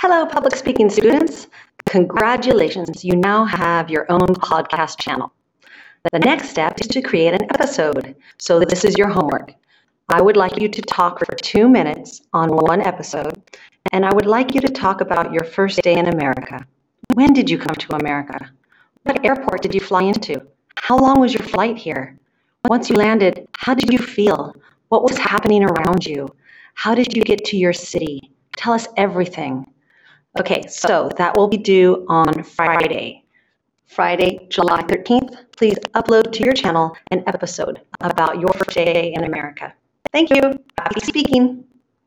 Hello, public speaking students. Congratulations, you now have your own podcast channel. The next step is to create an episode. So this is your homework. I would like you to talk for two minutes on one episode, and I would like you to talk about your first day in America. When did you come to America? What airport did you fly into? How long was your flight here? Once you landed, how did you feel? What was happening around you? How did you get to your city? Tell us everything. Okay, so that will be due on Friday. Friday, July 13th. Please upload to your channel an episode about your first day in America. Thank you. Happy speaking.